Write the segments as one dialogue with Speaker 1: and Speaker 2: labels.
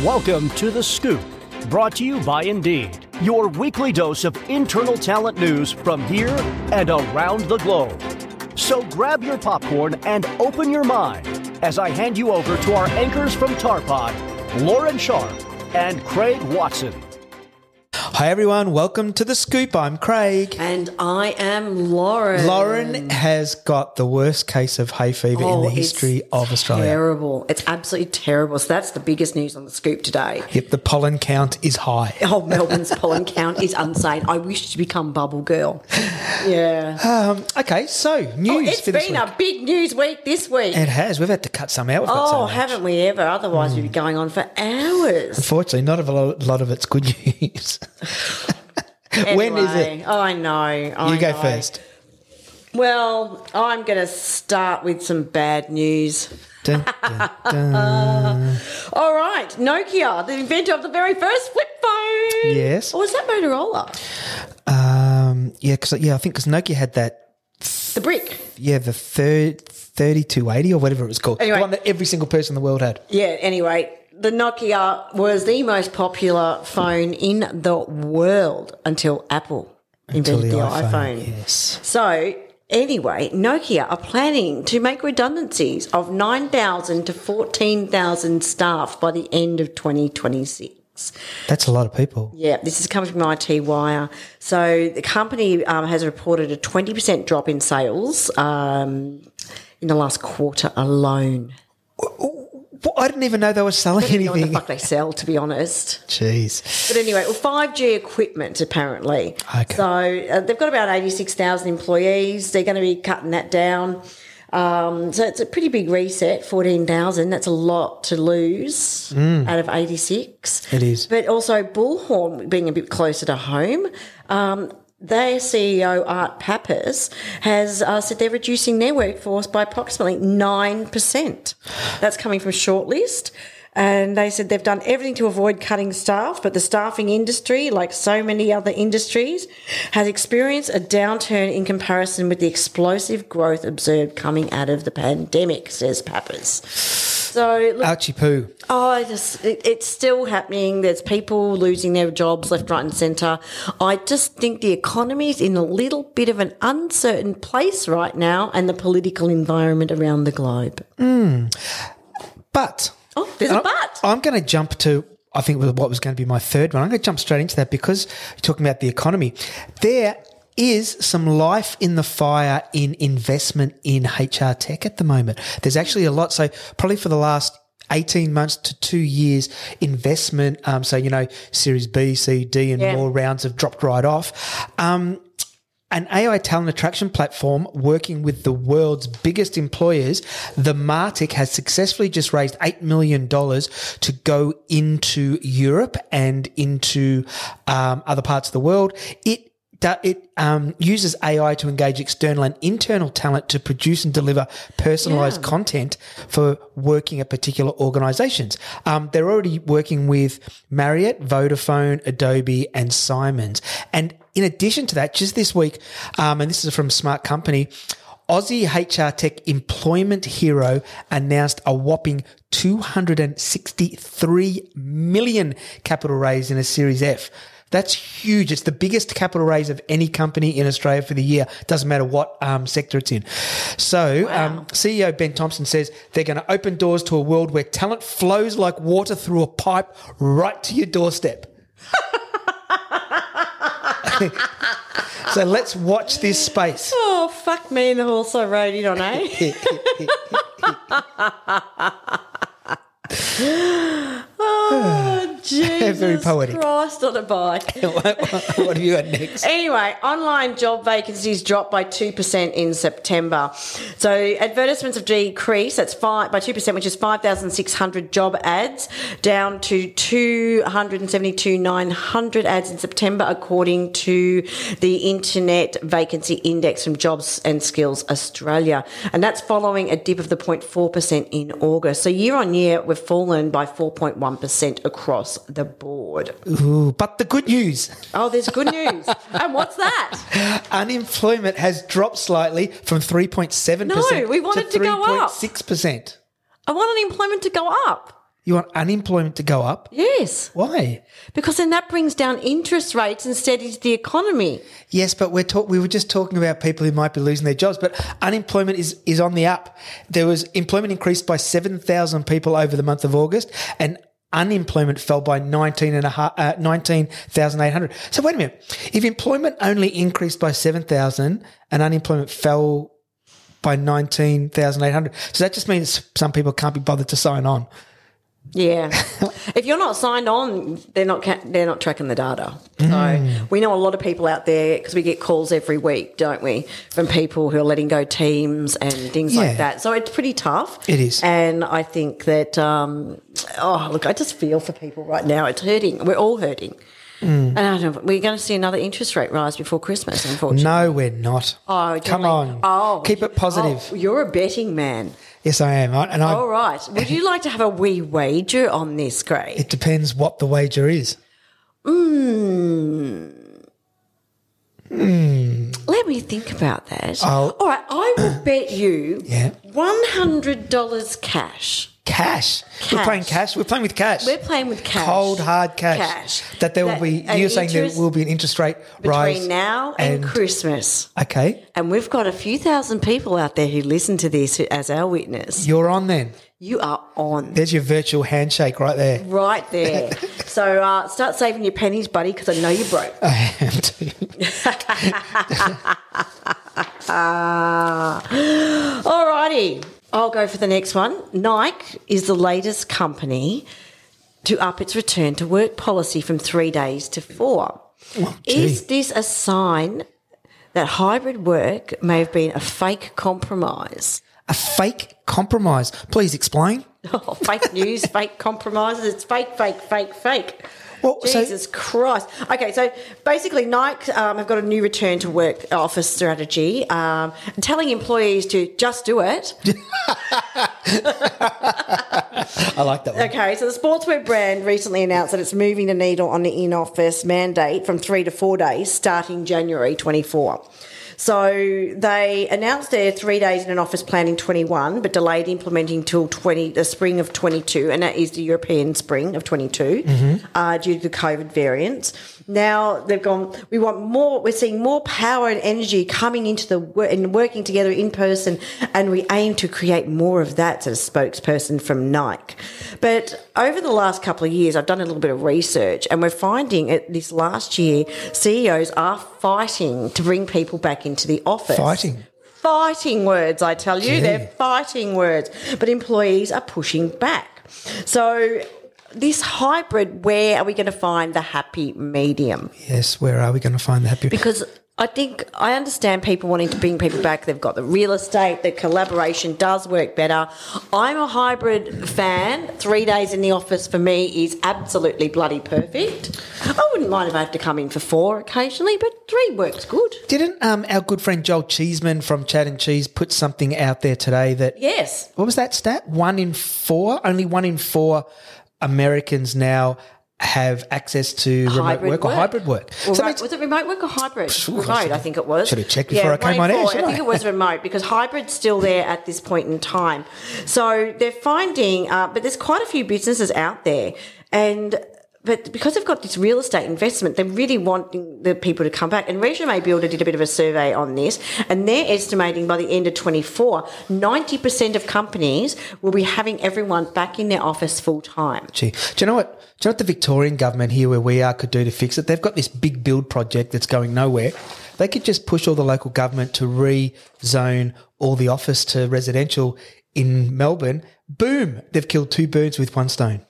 Speaker 1: Welcome to The Scoop, brought to you by Indeed, your weekly dose of internal talent news from here and around the globe. So grab your popcorn and open your mind as I hand you over to our anchors from Tapod, Lauren Sharp and Craig Watson.
Speaker 2: Hi everyone, welcome to the scoop. I'm Craig.
Speaker 3: And I am Lauren.
Speaker 2: Lauren has got the worst case of hay fever
Speaker 3: Oh,
Speaker 2: in the
Speaker 3: it's
Speaker 2: history of Australia.
Speaker 3: Terrible. It's absolutely terrible. So that's the biggest news on the scoop today.
Speaker 2: Yep, the pollen count is high.
Speaker 3: Oh, Melbourne's pollen count is insane. I wish to become bubble girl. Yeah.
Speaker 2: Um, okay, so news
Speaker 3: Oh, it's been a big news week this week.
Speaker 2: It has. We've had to cut some out. We've so
Speaker 3: Oh, haven't we ever? Otherwise, we'd be going on for hours.
Speaker 2: Unfortunately, not a lot of it's good news. when is
Speaker 3: Anyway,
Speaker 2: it?
Speaker 3: I know. I
Speaker 2: You go
Speaker 3: know.
Speaker 2: first.
Speaker 3: Well, I'm going to start with some bad news.
Speaker 2: Dun, dun, dun.
Speaker 3: All right, Nokia, the inventor of the very first flip phone.
Speaker 2: Yes.
Speaker 3: Or was that Motorola?
Speaker 2: Um, yeah, because yeah, I think because Nokia had that.
Speaker 3: The brick.
Speaker 2: Yeah, the third. 3280 or whatever it was called.
Speaker 3: Anyway.
Speaker 2: The one that every single person in the world had.
Speaker 3: Yeah, anyway, the Nokia was the most popular phone in the world until Apple
Speaker 2: Until
Speaker 3: invented the, iPhone.
Speaker 2: Yes.
Speaker 3: So, anyway, Nokia are planning to make redundancies of 9,000 to 14,000 staff by the end of 2026.
Speaker 2: That's a lot of people.
Speaker 3: Yeah, this is coming from IT Wire. So the company um, has reported a 20% drop in sales um, in the last quarter alone.
Speaker 2: Well, I didn't even know they were selling
Speaker 3: know what the
Speaker 2: anything.
Speaker 3: fuck they sell, to be honest.
Speaker 2: Jeez.
Speaker 3: But anyway, well, 5G equipment apparently.
Speaker 2: Okay.
Speaker 3: So uh, they've got about 86,000 employees. They're going to be cutting that down. Um, so it's a pretty big reset, 14,000. That's a lot to lose out of 86.
Speaker 2: Mm. It is.
Speaker 3: But also Bullhorn being a bit closer to home. Um, their CEO, Art Pappas, has uh, said they're reducing their workforce by approximately 9%. That's coming from Shortlist. And they said they've done everything to avoid cutting staff, but the staffing industry, like so many other industries, has experienced a downturn in comparison with the explosive growth observed coming out of the pandemic, says Pappas. So, look,
Speaker 2: Ouchie poo.
Speaker 3: Oh, I just it, it's still happening. There's people losing their jobs left, right, and centre. I just think the economy is in a little bit of an uncertain place right now, and the political environment around the globe. Hmm.
Speaker 2: But
Speaker 3: Oh, there's a
Speaker 2: I'm-
Speaker 3: but.
Speaker 2: I'm going to jump to, I think, what was going to be my third one. I'm going to jump straight into that because you're talking about the economy. There is some life in the fire in investment in HR tech at the moment. There's actually a lot. So, probably for the last 18 months to two years investment. Um, so, you know, Series B, C, D, and
Speaker 3: Yeah.
Speaker 2: more rounds have dropped right off. Um, an AI talent attraction platform working with the world's biggest employers, the Martic has successfully just raised $8 million to go into Europe and into um, other parts of the world. It do- it um, uses AI to engage external and internal talent to produce and deliver personalized content for working at particular organizations. Um, they're already working with Marriott, Vodafone, Adobe, and Siemens. And in addition to that, just this week, um, and this is from Smart Company, Aussie HR Tech Employment Hero announced a whopping 263 million capital raise in a Series F. That's huge. It's the biggest capital raise of any company in Australia for the year. Doesn't matter what um, sector it's in. So, um, CEO Ben Thompson says they're going to open doors to a world where talent flows like water through a pipe right to your doorstep. so let's watch this space.
Speaker 3: Oh fuck me! And the horse I rode in on eh? Jesus
Speaker 2: Very poetic.
Speaker 3: Christ on a bike.
Speaker 2: what have you got next?
Speaker 3: Anyway, online job vacancies dropped by 2% in September. So advertisements have decreased, that's five, by 2%, which is 5,600 job ads, down to 272,900 ads in September, according to the Internet Vacancy Index from Jobs and Skills Australia. And that's following a dip of the 0.4% in August. So year on year, we've fallen by 4.1% across the board.
Speaker 2: Ooh, but the good news
Speaker 3: Oh, there's good news. and what's that?
Speaker 2: unemployment has dropped slightly from 3.7%
Speaker 3: No, we want
Speaker 2: to
Speaker 3: it to go up.
Speaker 2: 6%.
Speaker 3: I want unemployment to go up.
Speaker 2: You want unemployment to go up?
Speaker 3: Yes,
Speaker 2: Why?
Speaker 3: because then that brings down interest rates and steadies the economy.
Speaker 2: Yes, but we're talk- we were just talking about people who might be losing their jobs, but unemployment is, is on the up. There was employment increased by 7,000 people over the month of August and unemployment fell by 19 and a half, uh, 19,800. So wait a minute. If employment only increased by 7,000 and unemployment fell by 19,800, so that just means some people can't be bothered to sign on.
Speaker 3: Yeah, if you're not signed on, they're not ca- they're not tracking the data. So we know a lot of people out there because we get calls every week, don't we, from people who are letting go teams and things
Speaker 2: Yeah.
Speaker 3: like that. So it's pretty tough.
Speaker 2: It is.
Speaker 3: and I think that um, oh look, I just feel for people right now. It's hurting. We're all hurting. And I don't know, we're going to see another interest rate rise before Christmas, unfortunately.
Speaker 2: No, we're not.
Speaker 3: Oh,
Speaker 2: Come on.
Speaker 3: Oh,
Speaker 2: Keep it positive.
Speaker 3: Oh, you're a betting man.
Speaker 2: Yes, I am. I- And I,
Speaker 3: All right. Would you like to have a wee wager on this, Gray?
Speaker 2: it depends what the wager is. Mmm. Hmm.
Speaker 3: Let me think about that.
Speaker 2: I'll-
Speaker 3: All right, I will bet you
Speaker 2: Yeah.
Speaker 3: one hundred dollars cash.
Speaker 2: Cash. We're playing cash. We're playing with cash.
Speaker 3: We're playing with cash.
Speaker 2: Cold hard cash.
Speaker 3: Cash.
Speaker 2: That there will be. You're saying there will be an interest rate
Speaker 3: between
Speaker 2: rise
Speaker 3: now and, Christmas.
Speaker 2: Okay,
Speaker 3: And we've got a few thousand people out there who listen to this as our witness.
Speaker 2: you're on then.
Speaker 3: You are on
Speaker 2: There's your virtual handshake right there.
Speaker 3: right there. so uh, start saving your pennies, buddy, because I know you're broke.
Speaker 2: I am too.
Speaker 3: Alrighty, I'll go for the next one. Nike is the latest company to up its return to work policy from three days to four.
Speaker 2: Oh, gee.
Speaker 3: is this a sign that hybrid work may have been a fake compromise?
Speaker 2: A fake compromise. Please explain.
Speaker 3: Oh, fake news, fake compromises. It's fake, fake, fake, fake.
Speaker 2: Well, so-
Speaker 3: Jesus Christ. Okay, so basically, Nike um, have got a new return to work office strategy, um, telling employees to just do it.
Speaker 2: I like that one.
Speaker 3: Okay, so the sportswear brand recently announced that it's moving the needle on the in office mandate from three to four days starting January 24. So they announced their three days in an office plan in 21, but delayed implementing till 20, the spring of 22, and that is the European spring of 22, uh, due to the COVID variants. Now they've gone. We want more. We're seeing more power and energy coming into the work and working together in person, and we aim to create more of that. Said a spokesperson from Nike. But over the last couple of years, I've done a little bit of research, and we're finding it this last year, CEOs are fighting to bring people back into the office.
Speaker 2: Fighting.
Speaker 3: Fighting words, I tell you,
Speaker 2: Gee.
Speaker 3: they're fighting words. But employees are pushing back. So. This hybrid, where are we going to find the happy medium?
Speaker 2: Yes, where are we going to find the happy?
Speaker 3: because I think I understand people wanting to bring people back. They've got the real estate, the collaboration does work better. I'm a hybrid fan. Three days in the office for me is absolutely bloody perfect. I wouldn't mind if I have to come in for four occasionally, but three works good.
Speaker 2: Didn't um, our good friend Joel Cheesman from Chad and Cheese put something out there today that
Speaker 3: Yes.
Speaker 2: what was that stat? One in four, only one in four Americans now have access to remote
Speaker 3: Hybrid
Speaker 2: work, or hybrid work.
Speaker 3: Well,
Speaker 2: So
Speaker 3: right, was it remote work or hybrid?
Speaker 2: I
Speaker 3: remote, I think it was.
Speaker 2: should have checked before I came on air.
Speaker 3: I think
Speaker 2: I?
Speaker 3: it was remote because hybrid's still there at this point in time. So they're finding, uh, but there's quite a few businesses out there, and but because they've got this real estate investment, they're really wanting the people to come back. And Resume Builder did a bit of a survey on this, and they're estimating by the end of 24, 90% of companies will be having everyone back in their office full time.
Speaker 2: Gee, do you know what? Do you know what the Victorian government here, where we are, could do to fix it? They've got this big build project that's going nowhere. They could just push all the local government to rezone all the office to residential in Melbourne. Boom! They've killed two birds with one stone.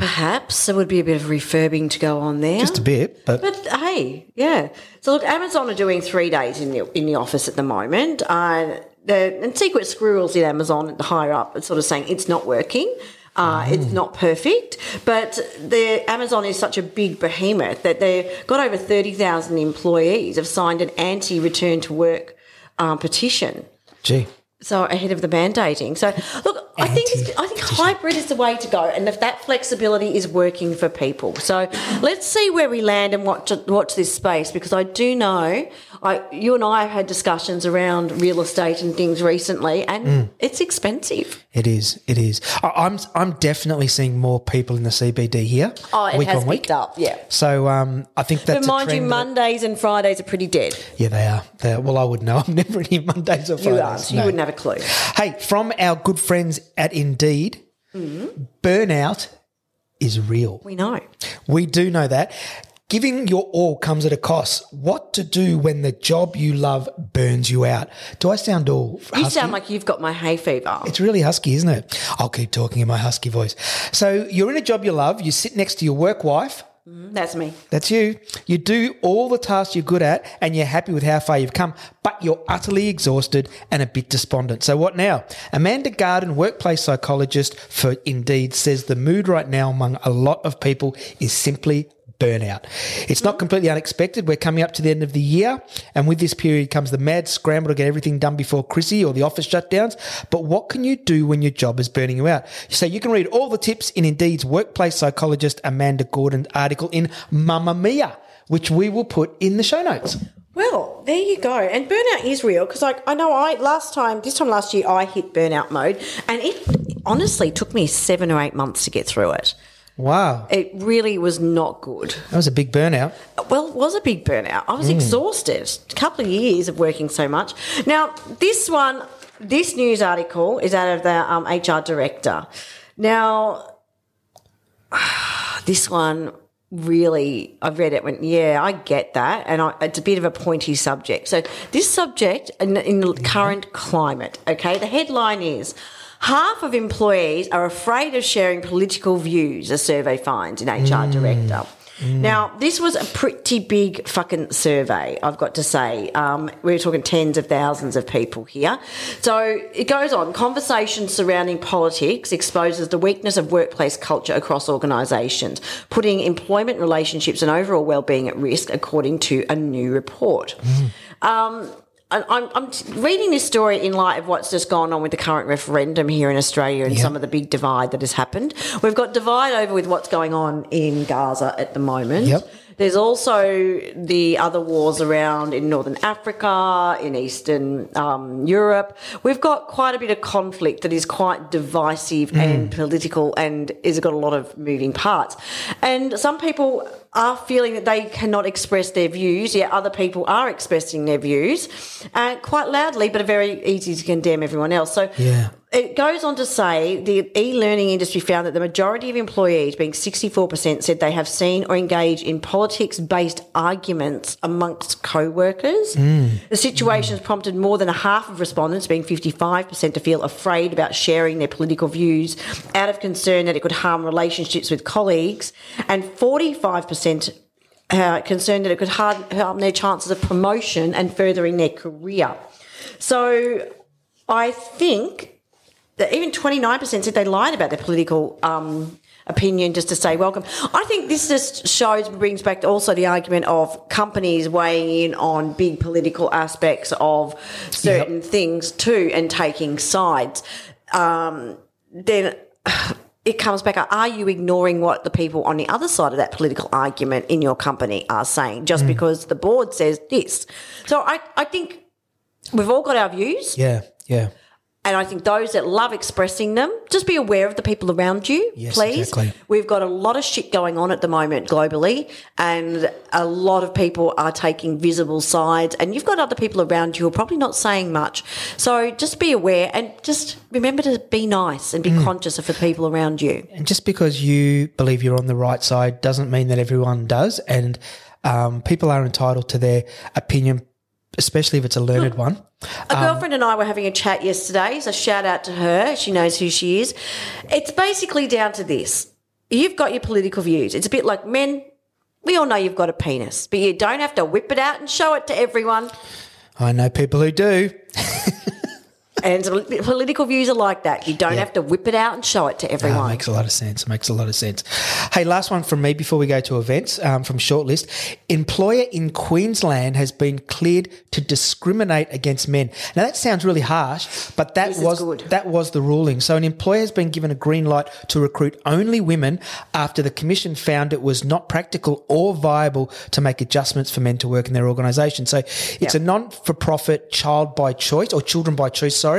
Speaker 3: Perhaps there would be a bit of refurbing to go on there.
Speaker 2: Just a bit, but
Speaker 3: But hey, yeah. So look, Amazon are doing three days in the in the office at the moment. Uh, the and Secret Squirrels in Amazon, at the higher up, are sort of saying it's not working. Uh, It's not perfect, but the Amazon is such a big behemoth that they've got over thirty thousand employees have signed an anti-return to work um, petition.
Speaker 2: gee,
Speaker 3: So ahead of the mandating. So look, I think I think hybrid is the way to go, and if that flexibility is working for people. So let's see where we land and watch watch this space because I do know I, you and I have had discussions around real estate and things recently, and
Speaker 2: Mm.
Speaker 3: it's expensive.
Speaker 2: It is. It is. I, I'm. I'm definitely seeing more people in the CBD here.
Speaker 3: Oh, it
Speaker 2: week
Speaker 3: has
Speaker 2: on week.
Speaker 3: picked up, yeah.
Speaker 2: So um, I think that's.
Speaker 3: But
Speaker 2: a
Speaker 3: mind you, Mondays and Fridays are pretty dead.
Speaker 2: Yeah, they are. They are. Well, I would know. I'm never in here Mondays or Fridays.
Speaker 3: You aren't. so You wouldn't have a clue.
Speaker 2: Hey, from our good friends at Indeed, burnout is real.
Speaker 3: We know.
Speaker 2: We do know that. Giving your all comes at a cost. What to do when the job you love burns you out? Do I sound all
Speaker 3: You sound like you've got my hay fever.
Speaker 2: It's really husky, isn't it? I'll keep talking in my husky voice. So you're in a job you love. You sit next to your work wife.
Speaker 3: Mm, that's me.
Speaker 2: That's you. You do all the tasks you're good at and you're happy with how far you've come, but you're utterly exhausted and a bit despondent. So what now? Amanda Gordon, workplace psychologist for Indeed, says the mood right now among a lot of people is simply burnout. It's not completely unexpected. We're coming up to the end of the year, and with this period comes the mad scramble to get everything done before Chrissy or the office shutdowns. But what can you do when your job is burning you out? So you can read all the tips in Indeed's workplace psychologist Amanda Gordon article in Mamamia, which we will put in the show notes.
Speaker 3: Well, there you go. And burnout is real because, like, I know I last time, this time last year, I hit burnout mode, and it honestly took me seven or eight months to get through it.
Speaker 2: Wow,
Speaker 3: It really was not good.
Speaker 2: that was a big burnout.
Speaker 3: Well, it was a big burnout. I was
Speaker 2: Mm.
Speaker 3: exhausted. A couple of years of working so much. Now, this one, this news article is out of the um, HR director. Now, this one really, I read it, went, yeah, I get that. And I, it's a bit of a pointy subject. So, this subject in, in the current climate, okay, the headline is half of employees are afraid of sharing political views, a survey finds an HR director. Now, this was a pretty big fucking survey, I've got to say. Um, we're talking tens of thousands of people here. So it goes on. Conversations surrounding politics exposes the weakness of workplace culture across organisations, putting employment relationships and overall well-being at risk, according to a new report. Um, and I'm, I'm reading this story in light of what's just gone on with the current referendum here in Australia and some of the big divide that has happened. We've got divide over with what's going on in Gaza at the moment.
Speaker 2: Yep.
Speaker 3: There's also the other wars around in Northern Africa, in Eastern um, Europe. We've got quite a bit of conflict that is quite divisive and political and has got a lot of moving parts. And some people are feeling that they cannot express their views, yet other people are expressing their views uh, quite loudly, but are very easy to condemn everyone else. So
Speaker 2: Yeah.
Speaker 3: It goes on to say the e-learning industry found that the majority of employees, being 64%, said they have seen or engaged in politics-based arguments amongst co-workers. The situation has prompted more than a half of respondents, being 55%, to feel afraid about sharing their political views out of concern that it could harm relationships with colleagues, and 45% uh, concerned that it could harm, harm their chances of promotion and furthering their career. So I think even 29% said they lied about their political um, opinion just to say welcome. I think this just shows, brings back also the argument of companies weighing in on big political aspects of certain things too and taking sides. Um, then it comes back are you ignoring what the people on the other side of that political argument in your company are saying just because the board says this? So I, I think we've all got our views.
Speaker 2: Yeah, yeah.
Speaker 3: And I think those that love expressing them, just be aware of the people around you,
Speaker 2: Yes,
Speaker 3: please.
Speaker 2: exactly.
Speaker 3: We've got a lot of shit going on at the moment globally, and a lot of people are taking visible sides, and you've got other people around you who are probably not saying much. So just be aware and just remember to be nice and be
Speaker 2: Mm.
Speaker 3: conscious of the people around you.
Speaker 2: And just because you believe you're on the right side doesn't mean that everyone does. And um, people are entitled to their opinion, especially if it's a learned one.
Speaker 3: A um, girlfriend and I were having a chat yesterday, so shout out to her. She knows who she is. It's basically down to this. You've got your political views. It's a bit like men. We all know you've got a penis, but you don't have to whip it out and show it to everyone.
Speaker 2: I know people who do.
Speaker 3: and political views are like that. You don't have to whip it out and show it to
Speaker 2: Ah,
Speaker 3: everyone.
Speaker 2: makes a lot of sense. Makes a lot of sense. Hey, last one from me before we go to events um, from Shortlist. Employer in Queensland has been cleared to discriminate against men. Now that sounds really harsh, but that
Speaker 3: This
Speaker 2: was that was the ruling. So an employer has been given a green light to recruit only women after the commission found it was not practical or viable to make adjustments for men to work in their organisation. So it's a non-for-profit child by choice or children by choice, sorry,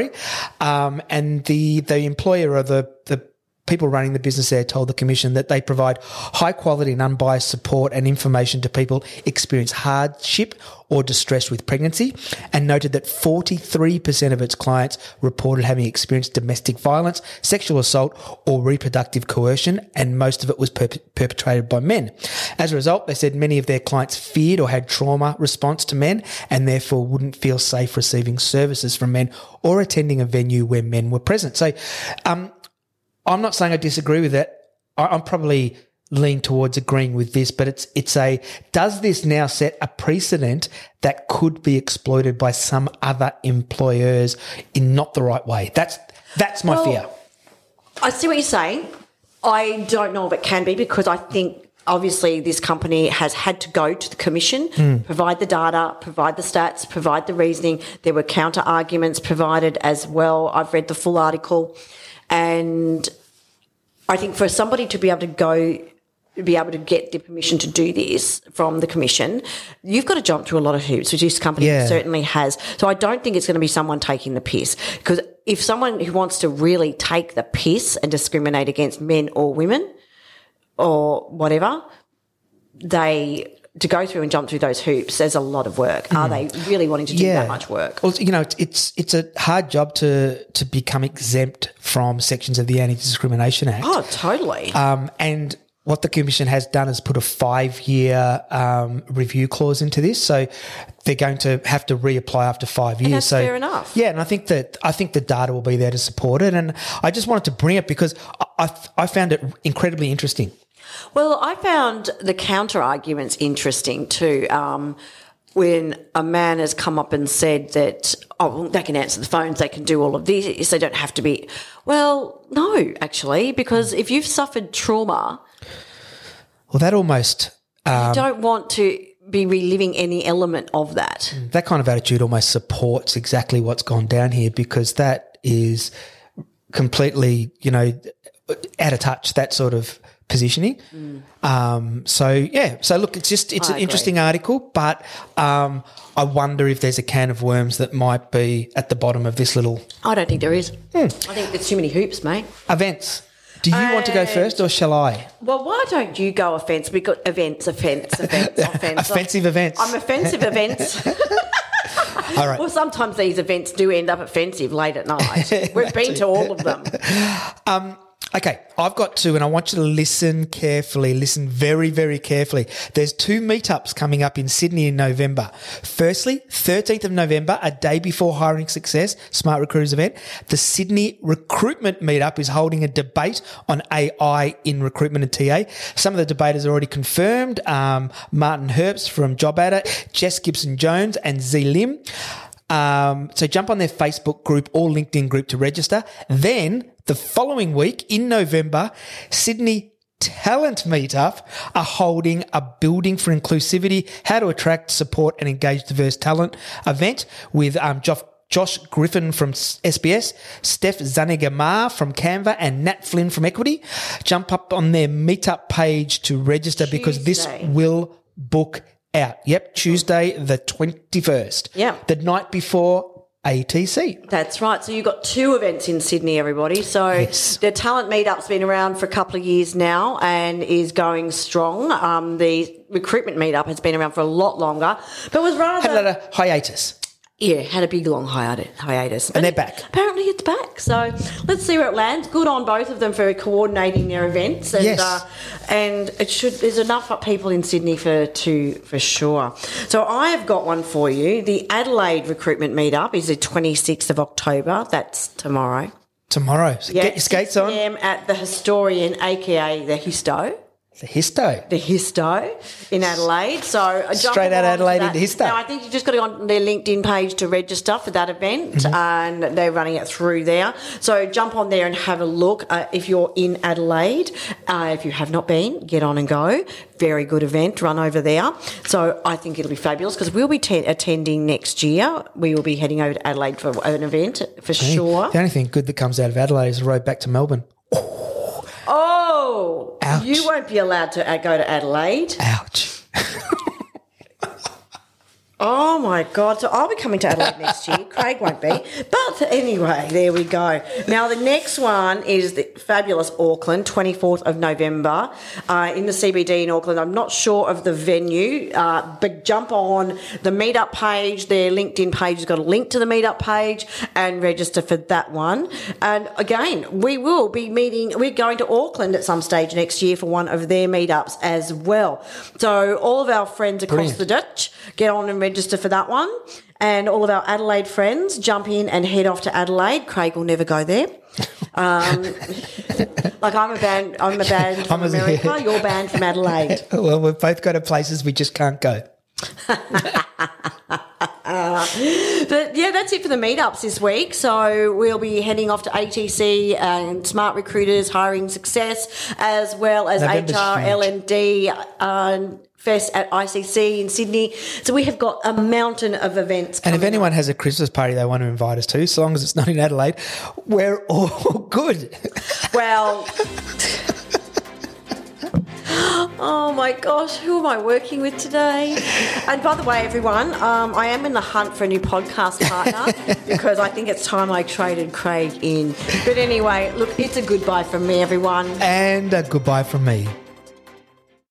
Speaker 2: um, and the the employer or the the people running the business there told the commission that they provide high quality and unbiased support and information to people experience hardship or distress with pregnancy and noted that 43% of its clients reported having experienced domestic violence, sexual assault or reproductive coercion and most of it was perp- perpetrated by men. As a result, they said many of their clients feared or had trauma response to men and therefore wouldn't feel safe receiving services from men or attending a venue where men were present. So, um, I'm not saying I disagree with it. I- I'm probably lean towards agreeing with this, but it's it's a does this now set a precedent that could be exploited by some other employers in not the right way? That's that's my
Speaker 3: Well,
Speaker 2: fear.
Speaker 3: I see what you're saying. I don't know if it can be because I think obviously this company has had to go to the commission,
Speaker 2: Hmm.
Speaker 3: provide the data, provide the stats, provide the reasoning. There were counter arguments provided as well. I've read the full article. And I think for somebody to be able to go, be able to get the permission to do this from the commission, you've got to jump through a lot of hoops, which this company
Speaker 2: Yeah.
Speaker 3: certainly has. So I don't think it's going to be someone taking the piss because if someone who wants to really take the piss and discriminate against men or women or whatever, they to go through and jump through those hoops, there's a lot of work. Are they really wanting to do that much work?
Speaker 2: Well, you know, it's, it's it's a hard job to to become exempt from sections of the Anti Discrimination Act.
Speaker 3: Oh, totally.
Speaker 2: Um, and what the commission has done is put a five year um, review clause into this, so they're going to have to reapply after five years.
Speaker 3: that's
Speaker 2: so
Speaker 3: fair enough.
Speaker 2: Yeah, and I think that I think the data will be there to support it, and I just wanted to bring it because I I, I found it incredibly interesting.
Speaker 3: Well, I found the counter arguments interesting too. Um, when a man has come up and said that, oh, they can answer the phones, they can do all of this, they don't have to be. Well, no, actually, because if you've suffered trauma,
Speaker 2: Well, that almost Um,
Speaker 3: you don't want to be reliving any element of that.
Speaker 2: that kind of attitude almost supports exactly what's gone down here because that is completely, you know, out of touch, that sort of positioning. Um, so yeah, so look, it's just, it's
Speaker 3: I
Speaker 2: an
Speaker 3: agree.
Speaker 2: interesting article, but, um, I wonder if there's a can of worms that might be at the bottom of this little
Speaker 3: I don't think there is.
Speaker 2: Hmm.
Speaker 3: I think there's too many hoops, mate.
Speaker 2: events. Do you want to go first or shall I?
Speaker 3: Well, why don't you go offence? We've got events, offence, offence, offence.
Speaker 2: Offensive events.
Speaker 3: I'm offensive events.
Speaker 2: All right.
Speaker 3: Well, sometimes these events do end up offensive late at night. We've been to all of them.
Speaker 2: Um, Okay, I've got two, and I want you to listen carefully. Listen very, very carefully. There's two meetups coming up in Sydney in November. Firstly, 13th of November, a day before Hiring Success SmartRecruiters event, the Sydney Recruitment Meetup is holding a debate on AI in recruitment and TA. Some of the debaters are already confirmed. Um, Martin Herbst from JobAdder, Jess Gibson Jones, and Z Lim. Um, so jump on their Facebook group or LinkedIn group to register. Then the following week in November, Sydney Talent Meetup are holding a Building for Inclusivity, How to Attract, Support and Engage Diverse Talent event with um, Josh, Josh Griffin from SBS, Steph Zanigamar from Canva, and Nat Flynn from Equity. Jump up on their meetup page to register because this will book out. Yep, Tuesday the 21st.
Speaker 3: Yeah.
Speaker 2: The night before ATC.
Speaker 3: That's right. So you've got two events in Sydney, everybody. So
Speaker 2: Yes.
Speaker 3: the talent meetup's been around for a couple of years now and is going strong. Um, the recruitment meetup has been around for a lot longer, but was rather
Speaker 2: Had a hiatus.
Speaker 3: Yeah, had a big long hiatus. hiatus.
Speaker 2: And they're back.
Speaker 3: Apparently it's back. So let's see where it lands. Good on both of them for coordinating their events. And,
Speaker 2: Yes.
Speaker 3: uh, and it should there's enough people in Sydney for two for sure. So I have got one for you. The Adelaide recruitment meetup is the 26th of October. That's tomorrow.
Speaker 2: Tomorrow. So
Speaker 3: Yeah,
Speaker 2: get your skates
Speaker 3: 6
Speaker 2: on.
Speaker 3: p.m. at the Historian, aka the Histo.
Speaker 2: The histo.
Speaker 3: the Histo in Adelaide. So uh,
Speaker 2: Straight out Adelaide into Histo.
Speaker 3: Now I think you've just got to go on their LinkedIn page to register for that event,
Speaker 2: Mm-hmm.
Speaker 3: and they're running it through there. So jump on there and have a look. Uh, if you're in Adelaide, uh, if you have not been, get on and go. Very good event run over there. So I think it'll be fabulous because we'll be te- attending next year. We will be heading over to Adelaide for an event for sure.
Speaker 2: The only thing good that comes out of Adelaide is the road back to Melbourne.
Speaker 3: Oh, Oh,
Speaker 2: Ouch.
Speaker 3: you won't be allowed to go to Adelaide.
Speaker 2: Ouch.
Speaker 3: Oh my God. So I'll be coming to Adelaide next year. Craig won't be. But anyway, there we go. Now, the next one is the fabulous Auckland, 24th of November uh, in the CBD in Auckland. I'm not sure of the venue, uh, but jump on the meetup page. Their LinkedIn page has got a link to the meetup page and register for that one. And again, we will be meeting, we're going to Auckland at some stage next year for one of their meetups as well. So all of our friends across
Speaker 2: Brilliant.
Speaker 3: the Dutch, get on and register for that one. And all of our Adelaide friends jump in and head off to Adelaide. Craig will never go there. Um, like I'm a band, I'm a band from
Speaker 2: I'm a-
Speaker 3: America. You're banned from Adelaide.
Speaker 2: Well, we've both got to places we just can't go.
Speaker 3: But yeah, that's it for the meetups this week. So we'll be heading off to ATC and SmartRecruiters Hiring Success, as well as
Speaker 2: November's
Speaker 3: HR
Speaker 2: huge.
Speaker 3: L and D. Um, Fest at ICC in Sydney. So we have got a mountain of events.
Speaker 2: And if anyone
Speaker 3: up.
Speaker 2: has a Christmas party they want to invite us to, so long as it's not in Adelaide, we're all good.
Speaker 3: Well. Oh my gosh, who am I working with today? And by the way, everyone, um, I am in the hunt for a new podcast partner because I think it's time I traded Craig in. But anyway, look, it's a goodbye from me, everyone.
Speaker 2: And a goodbye from me.